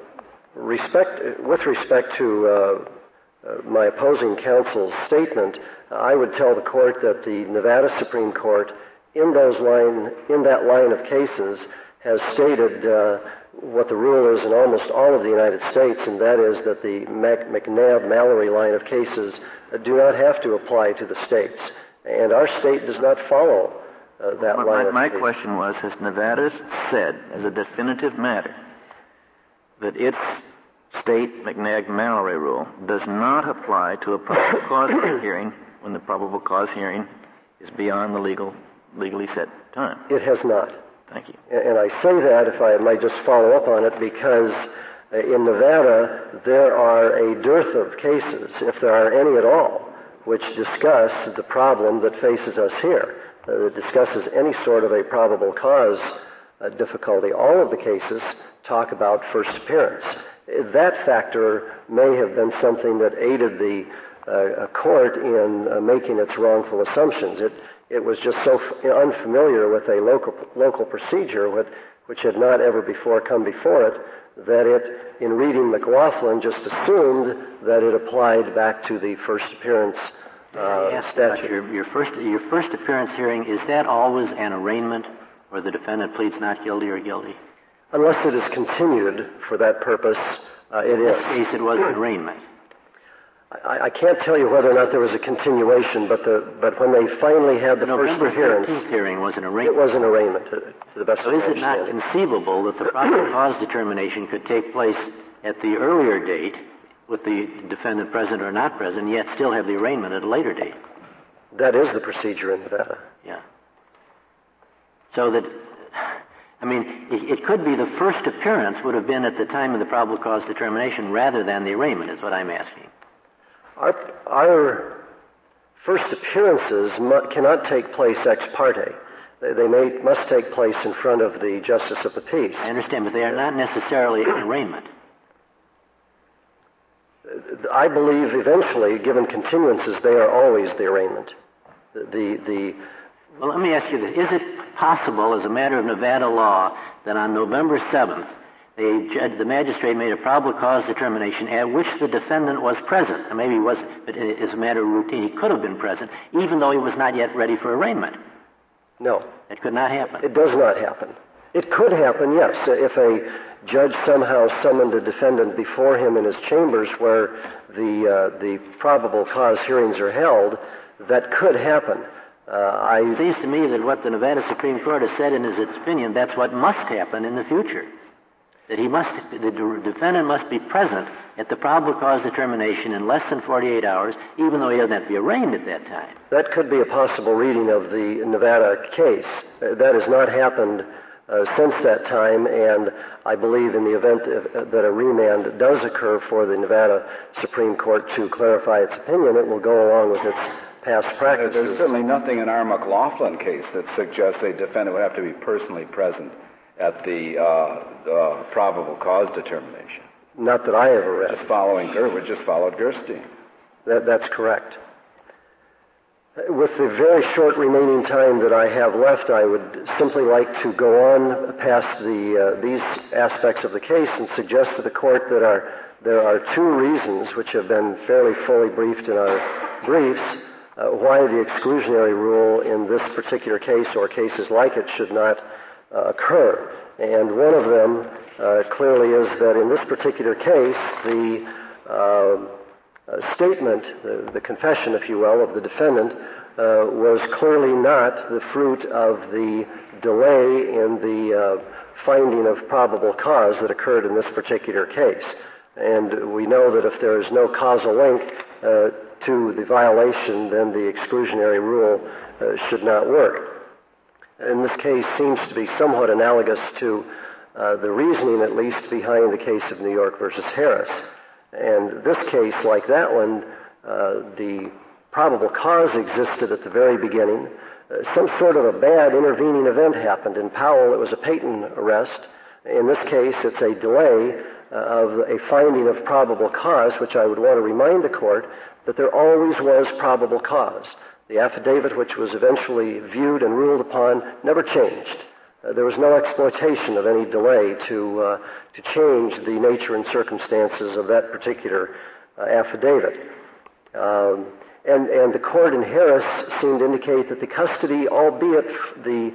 respect, with respect to uh, uh, my opposing counsel's statement, I would tell the court that the Nevada Supreme Court, in those line, in that line of cases, has stated uh, what the rule is in almost all of the United States, and that is that the Mac- McNabb-Mallory line of cases uh, do not have to apply to the states, and our state does not follow uh, that My- line my, of my question was, has Nevada said as a definitive matter that its state McNabb-Mallory rule does not apply to a probable cause hearing when the probable cause hearing is beyond the legal, legally set time? It has not. Thank you. And I say that, if I might just follow up on it, because uh, in Nevada there are a dearth of cases, if there are any at all, which discuss the problem that faces us here, uh, that discusses any sort of a probable cause uh, difficulty. All of the cases talk about first appearance. That factor may have been something that aided the uh, court in uh, making its wrongful assumptions. It, it was just so f- unfamiliar with a local, local procedure which, which had not ever before come before it that it, in reading McLaughlin, just assumed that it applied back to the first appearance uh, yes, statute. Your, your, first, your first appearance hearing, is that always an arraignment where the defendant pleads not guilty or guilty? Unless it is continued for that purpose, uh, it In this it was arraignment. I, I can't tell you whether or not there was a continuation, but the but when they finally had the, The first appearance, 13th hearing was an arraignment. it was an arraignment to, to the best So of is it not conceivable that the probable cause determination could take place at the earlier date with the defendant present or not present, yet still have the arraignment at a later date? That is the procedure in Nevada. Yeah. So that, I mean, it, it could be the first appearance would have been at the time of the probable cause determination rather than the arraignment, is what I'm asking. Our, our first appearances mu- cannot take place ex parte. They, they may, must take place in front of the justice of the peace. I understand, but they are not necessarily arraignment. I believe eventually, given continuances, they are always the arraignment. The, the Well, let me ask you this. Is it possible, as a matter of Nevada law, that on November 7th, the, judge, the magistrate made a probable cause determination at which the defendant was present, and maybe he wasn't, but as a matter of routine, he could have been present, even though he was not yet ready for arraignment? no, It could not happen. it does not happen. It could happen, yes, if a judge somehow summoned a defendant before him in his chambers where the, uh, the probable cause hearings are held. That could happen. Uh, I It seems to me that what the Nevada Supreme Court has said in its opinion, that's what must happen in the future. That he must, the defendant must be present at the probable cause determination in less than 48 hours, even though he doesn't have to be arraigned at that time. That could be a possible reading of the Nevada case. Uh, That has not happened uh, since that time, and I believe in the event of, that a remand does occur for the Nevada Supreme Court to clarify its opinion, it will go along with its past practices. There's certainly nothing in our McLaughlin case that suggests a defendant would have to be personally present at the uh, uh, probable cause determination. Not that I ever read. Just following Ger, we just followed Gerstein. That, that's correct. With the very short remaining time that I have left, I would simply like to go on past the, uh, these aspects of the case and suggest to the court that are, there are two reasons, which have been fairly fully briefed in our briefs, uh, why the exclusionary rule in this particular case or cases like it should not uh, occur. And one of them uh, clearly is that in this particular case, the uh, uh, statement, the, the confession, if you will, of the defendant uh, was clearly not the fruit of the delay in the uh, finding of probable cause that occurred in this particular case. And we know that if there is no causal link to the violation, then the exclusionary rule uh, should not work. And this case seems to be somewhat analogous to uh, the reasoning, at least, behind the case of New York versus Harris. And this case, like that one, uh, the probable cause existed at the very beginning. Uh, some sort of a bad intervening event happened. In Powell, it was a Payton arrest. In this case, it's a delay uh, of a finding of probable cause, which I would want to remind the court that there always was probable cause. The affidavit, which was eventually viewed and ruled upon, never changed. Uh, there was no exploitation of any delay to, uh, to change the nature and circumstances of that particular uh, affidavit. Um, and, and the court in Harris seemed to indicate that the custody, albeit the,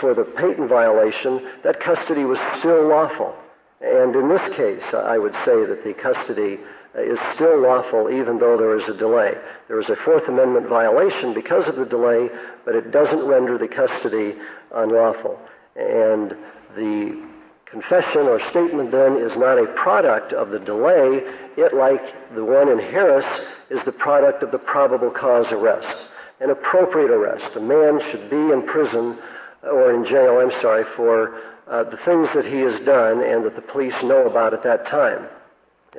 for the Payton violation, that custody was still lawful. And in this case, I would say that the custody is still lawful even though there is a delay. There is a Fourth Amendment violation because of the delay, but it doesn't render the custody unlawful. And the confession or statement then is not a product of the delay. It, like the one in Harris, is the product of the probable cause arrest, an appropriate arrest. A man should be in prison or in jail, I'm sorry, for uh, the things that he has done and that the police know about at that time.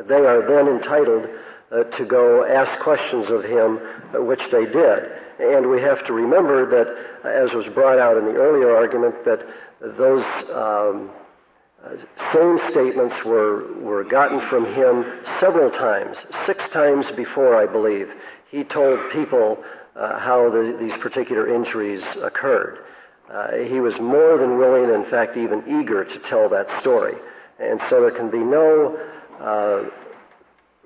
They are then entitled uh, to go ask questions of him, uh, which they did. And we have to remember that, uh, as was brought out in the earlier argument, that those um, uh, same statements were, were gotten from him several times, six times before, I believe. He told people uh, how the, these particular injuries occurred. Uh, he was more than willing, in fact, even eager to tell that story. And so there can be no uh,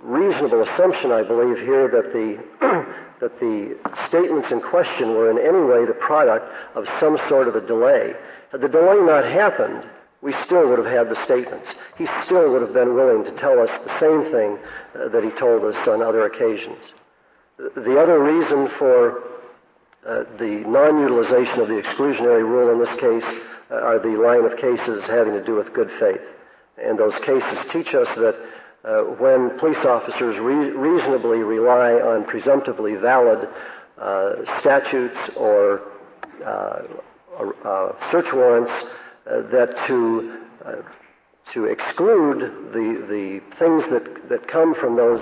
reasonable assumption, I believe, here that the that the statements in question were in any way the product of some sort of a delay. Had the delay not happened, we still would have had the statements. He still would have been willing to tell us the same thing uh, that he told us on other occasions. The other reason for uh, the non-utilization of the exclusionary rule in this case uh, are the line of cases having to do with good faith. And those cases teach us that uh, when police officers re- reasonably rely on presumptively valid uh, statutes or uh, uh, search warrants, that to to exclude the the things that that come from those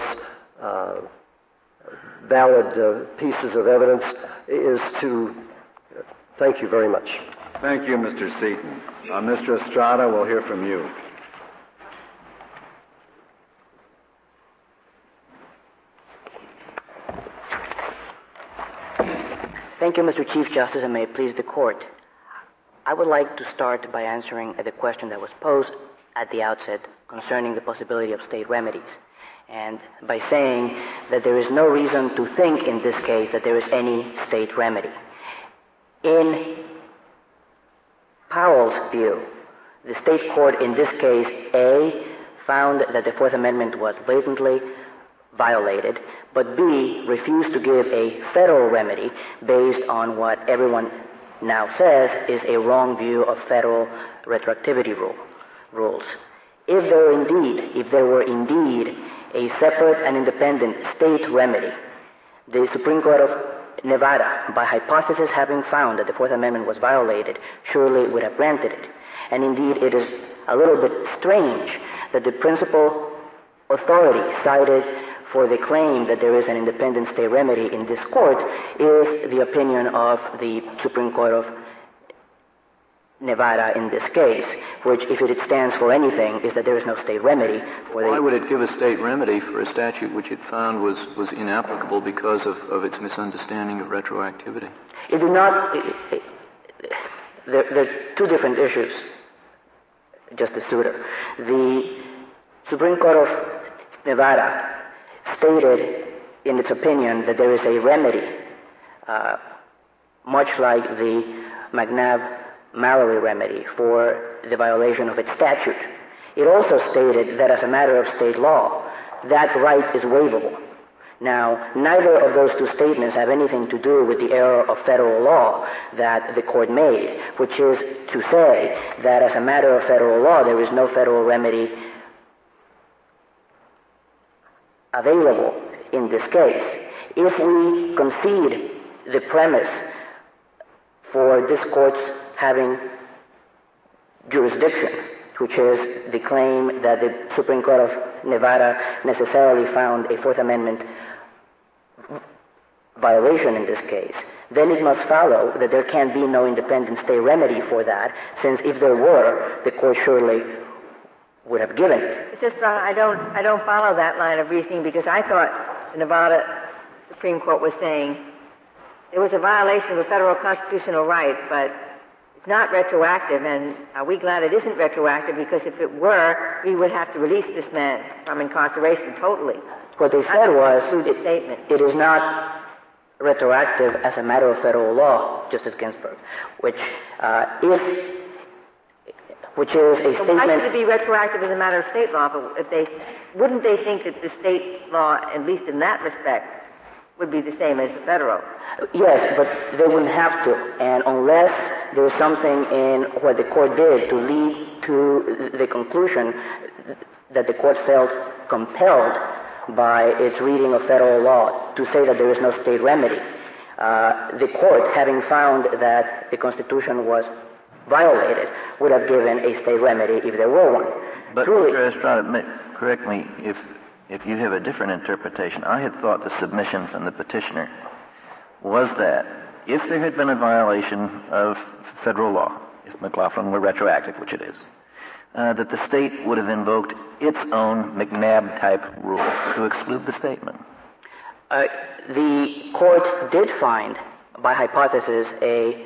valid pieces of evidence is to thank you very much. Thank you, Mr. Seaton. Uh, Mr. Estrada, we'll hear from you. Thank you, Mr. Chief Justice, and may it please the Court. I would like to start by answering the question that was posed at the outset concerning the possibility of state remedies, and by saying that there is no reason to think in this case that there is any state remedy. In Powell's view, the state court in this case, A, found that the Fourth Amendment was blatantly violated, but B, refused to give a federal remedy based on what everyone now says is a wrong view of federal retroactivity rule, rules. If there indeed, if there were indeed a separate and independent state remedy, the Supreme Court of Nevada, by hypothesis having found that the Fourth Amendment was violated, surely would have granted it. And indeed, it is a little bit strange that the principal authority cited for the claim that there is an independent state remedy in this court is the opinion of the Supreme Court of Nevada in this case, which, if it stands for anything, is that there is no state remedy for the. Why would it give a state remedy for a statute which it found was, was inapplicable because of, of its misunderstanding of retroactivity? It did not. It, it, there, there are two different issues, Justice Souter. The Supreme Court of Nevada stated in its opinion that there is a remedy, uh, much like the McNabb-Mallory remedy for the violation of its statute. It also stated that as a matter of state law, that right is waivable. Now, neither of those two statements have anything to do with the error of federal law that the court made, which is to say that as a matter of federal law, there is no federal remedy available in this case. If we concede the premise for this court's having jurisdiction, which is the claim that the Supreme Court of Nevada necessarily found a Fourth Amendment violation in this case, then it must follow that there can be no independent state remedy for that, since if there were, the court surely would have given it. It's just I don't I don't follow that line of reasoning because I thought the Nevada Supreme Court was saying it was a violation of a federal constitutional right, but it's not retroactive, and are we glad it isn't retroactive? Because if it were, we would have to release this man from incarceration totally. What they said was it is not retroactive as a matter of federal law, Justice Ginsburg, which uh, if which is a so statement. Why should it be retroactive as a matter of state law? But if they wouldn't they think that the state law, at least in that respect, would be the same as the federal? Yes, but they wouldn't have to. And unless there's something in what the court did to lead to the conclusion that the court felt compelled by its reading of federal law to say that there is no state remedy. Uh, the court, having found that the Constitution was violated would have given a state remedy if there were one. But, Truly, Mr. Estrada, correct me if, if you have a different interpretation. I had thought the submission from the petitioner was that if there had been a violation of federal law, if McLaughlin were retroactive, which it is, uh, that the state would have invoked its own McNabb type rule to exclude the statement. Uh, the court did find, by hypothesis, a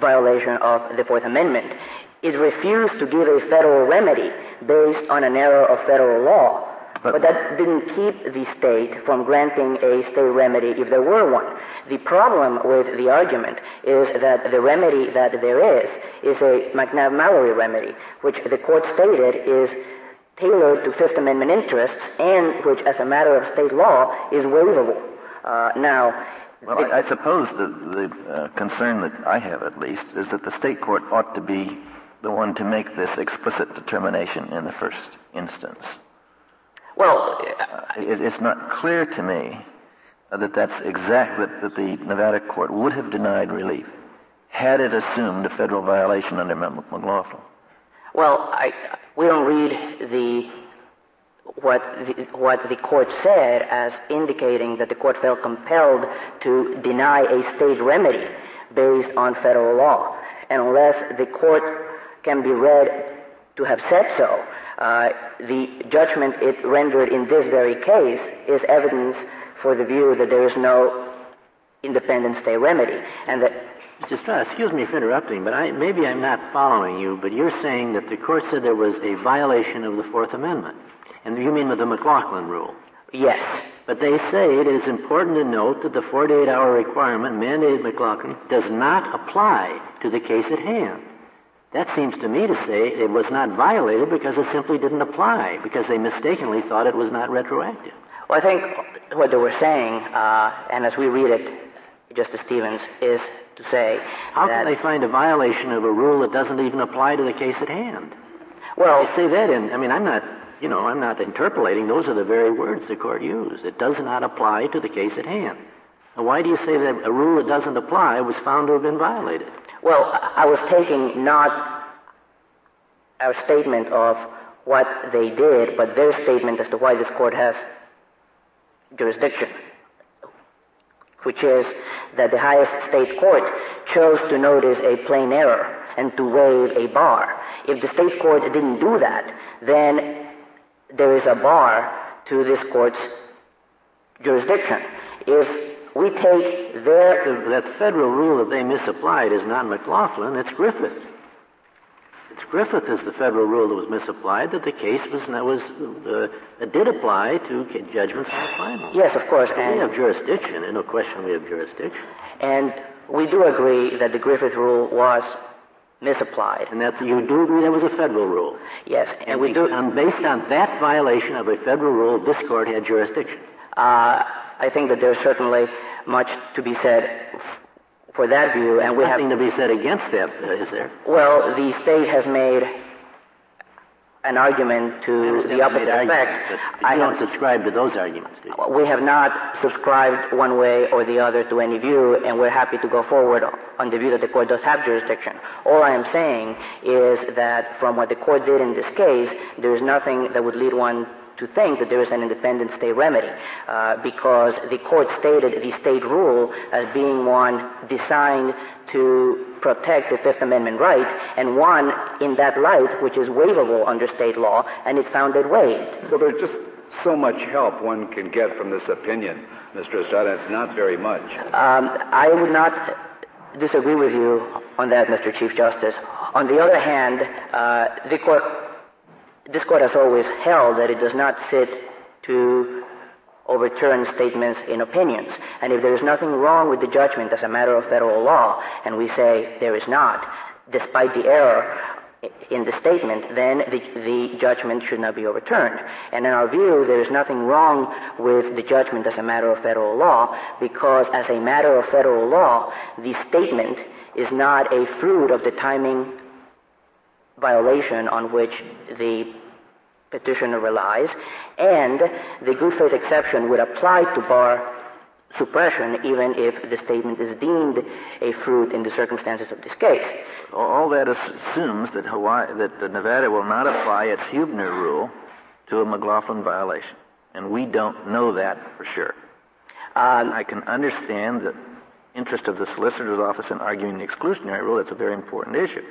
violation of the Fourth Amendment. It refused to give a federal remedy based on an error of federal law. But, but, that didn't keep the state from granting a state remedy if there were one. The problem with the argument is that the remedy that there is is a McNabb-Mallory remedy, which the court stated is tailored to Fifth Amendment interests and which, as a matter of state law, is waivable. Uh, now, well, I, I, suppose the, the uh, concern that I have, at least, is that the state court ought to be the one to make this explicit determination in the first instance. Well, uh, it, it's not clear to me that that's exact that, that the Nevada court would have denied relief had it assumed a federal violation under McLaughlin. Well, I, we don't read the what the, what the court said as indicating that the court felt compelled to deny a state remedy based on federal law. And unless the court can be read to have said so, uh, the judgment it rendered in this very case is evidence for the view that there is no independent state remedy, and that Mr. Strauss, excuse me for interrupting, but I, maybe I'm not following you, but you're saying that the court said there was a violation of the Fourth Amendment. And you mean with the McLaughlin rule? Yes. But they say it is important to note that the 48 hour requirement mandated McLaughlin does not apply to the case at hand. That seems to me to say it was not violated because it simply didn't apply, because they mistakenly thought it was not retroactive. Well, I think what they were saying, uh, and as we read it, Justice Stevens, is to say How can they find a violation of a rule that doesn't even apply to the case at hand? Well, they say that in, I mean, I'm not you know, I'm not interpolating. Those are the very words the court used. It does not apply to the case at hand. Now, why do you say that a rule that doesn't apply was found to have been violated? Well, I was taking not our statement of what they did, but their statement as to why this court has jurisdiction, which is that the highest state court chose to notice a plain error and to waive a bar. If the state court didn't do that, then there is a bar to this court's jurisdiction. If we take their... That federal rule that they misapplied is not McLaughlin, it's Griffith. It's Griffith is the federal rule that was misapplied that the case was, was uh, did apply to judgments final. Yes, of course. And we have jurisdiction. There's no question we have jurisdiction. And we do agree that the Griffith rule was misapplied. And that you do agree that was a federal rule? Yes, and, and we do. And based on that violation of a federal rule, this court had jurisdiction. Uh, I think that there's certainly much to be said for that view, and we have nothing to be said against that, uh, is there? Well, the state has made an argument to the opposite effect. I don't subscribe to those arguments? We have not subscribed one way or the other to any view, and we're happy to go forward on the view that the court does have jurisdiction. All I am saying is that from what the court did in this case, there is nothing that would lead one to think that there is an independent state remedy uh, because the court stated the state rule as being one designed to protect the Fifth Amendment right, and one in that light which is waivable under state law, and it found it waived. Well, there's just so much help one can get from this opinion, Mr. Estrada. It's not very much. Um, I would not disagree with you on that, Mr. Chief Justice. On the other hand, uh, the court this court has always held that it does not sit to overturn statements in opinions. And if there is nothing wrong with the judgment as a matter of federal law, and we say there is not, despite the error in the statement, then the, the, judgment should not be overturned. And in our view, there is nothing wrong with the judgment as a matter of federal law, because as a matter of federal law, the statement is not a fruit of the timing violation on which the petitioner relies, and the good faith exception would apply to bar suppression even if the statement is deemed a fruit in the circumstances of this case. All that assumes that Hawaii, that Nevada will not apply its Huebner rule to a McLaughlin violation, and we don't know that for sure. Um, I can understand the interest of the solicitor's office in arguing the exclusionary rule. That's a very important issue.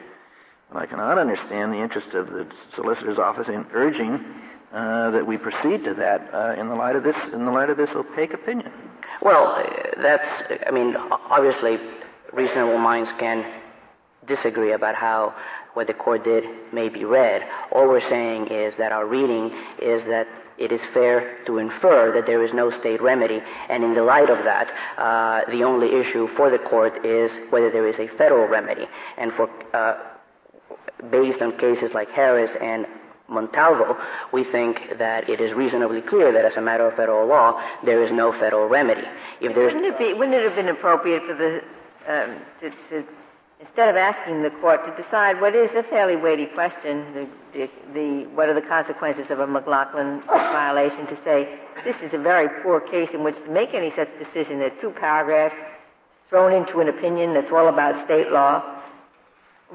I cannot understand the interest of the solicitor's office in urging uh, that we proceed to that uh, in the light of this in the light of this opaque opinion. Well, that's I mean obviously reasonable minds can disagree about how what the court did may be read. All we're saying is that our reading is that it is fair to infer that there is no state remedy, and in the light of that, uh, the only issue for the court is whether there is a federal remedy. And for uh, based on cases like Harris and Montalvo, we think that it is reasonably clear that as a matter of federal law, there is no federal remedy. If wouldn't it be wouldn't it have been appropriate for the um, to, to instead of asking the court to decide what is a fairly weighty question, the, the, the, what are the consequences of a McLaughlin violation, to say this is a very poor case in which to make any such decision. There are two paragraphs thrown into an opinion that's all about state law.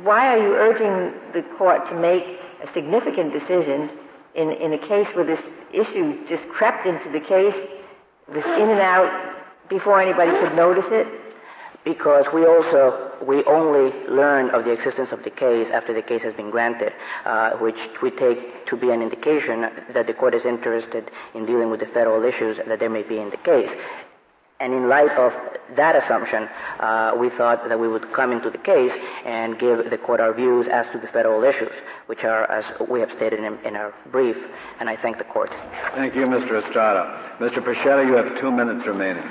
Why are you urging the court to make a significant decision in, in a case where this issue just crept into the case, was in and out before anybody could notice it? because we also we only learn of the existence of the case after the case has been granted, uh, which we take to be an indication that the court is interested in dealing with the federal issues that there may be in the case. And in light of that assumption, uh, we thought that we would come into the case and give the court our views as to the federal issues, which are, as we have stated in, in our brief, and I thank the court. Thank you, Mr. Estrada. Mr. Pescetta, you have two minutes remaining.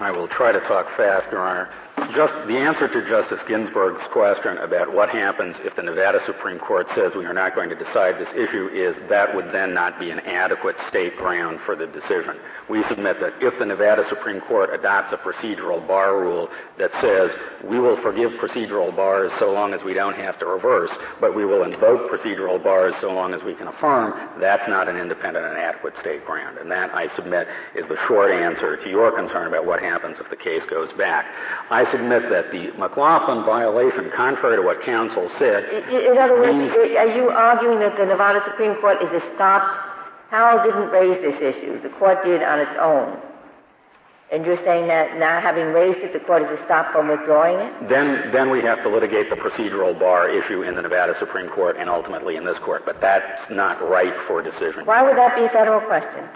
I will try to talk fast, Your Honor. Just the answer to Justice Ginsburg's question about what happens if the Nevada Supreme Court says we are not going to decide this issue is that would then not be an adequate state ground for the decision. We submit that if the Nevada Supreme Court adopts a procedural bar rule that says we will forgive procedural bars so long as we don't have to reverse, but we will invoke procedural bars so long as we can affirm, that's not an independent and adequate state ground. And that, I submit, is the short answer to your concern about what happens if the case goes back. I submit that the McLaughlin violation, contrary to what counsel said, in, in other words, are you arguing that the Nevada Supreme Court is a stopped? Powell didn't raise this issue. The court did on its own. And you're saying that now having raised it, the court is stopped from withdrawing it? Then, then we have to litigate the procedural bar issue in the Nevada Supreme Court and ultimately in this court. But that's not right for decision. Why would that be a federal question?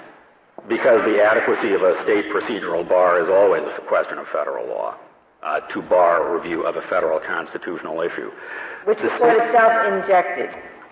Because the adequacy of a state procedural bar is always a question of federal law uh, to bar review of a federal constitutional issue. Which the court itself injected.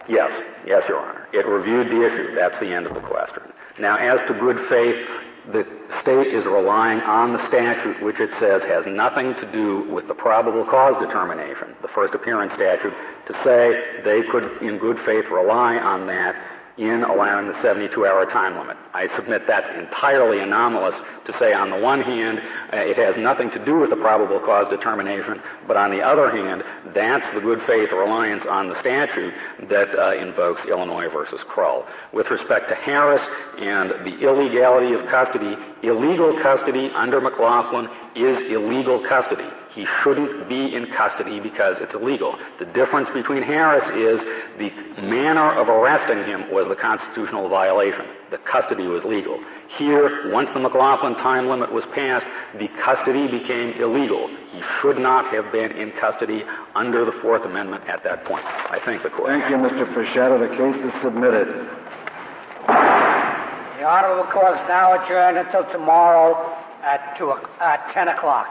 Yes, yes, Your Honor. It reviewed the issue. That's the end of the question. Now, as to good faith, the state is relying on the statute, which it says has nothing to do with the probable cause determination, the first appearance statute, to say they could, in good faith, rely on that in allowing the 72-hour time limit. I submit that's entirely anomalous to say on the one hand uh, it has nothing to do with the probable cause determination, but on the other hand that's the good faith reliance on the statute that uh, invokes Illinois versus Krull. With respect to Harris and the illegality of custody, illegal custody under McLaughlin is illegal custody. He shouldn't be in custody because it's illegal. The difference between Harris is the manner of arresting him was the constitutional violation. The custody was legal. Here, once the McLaughlin time limit was passed, the custody became illegal. He should not have been in custody under the Fourth Amendment at that point. I thank the court. Thank you, Mr. Pescetta. The case is submitted. The honorable court is now adjourned until tomorrow at, two, at 10 o'clock.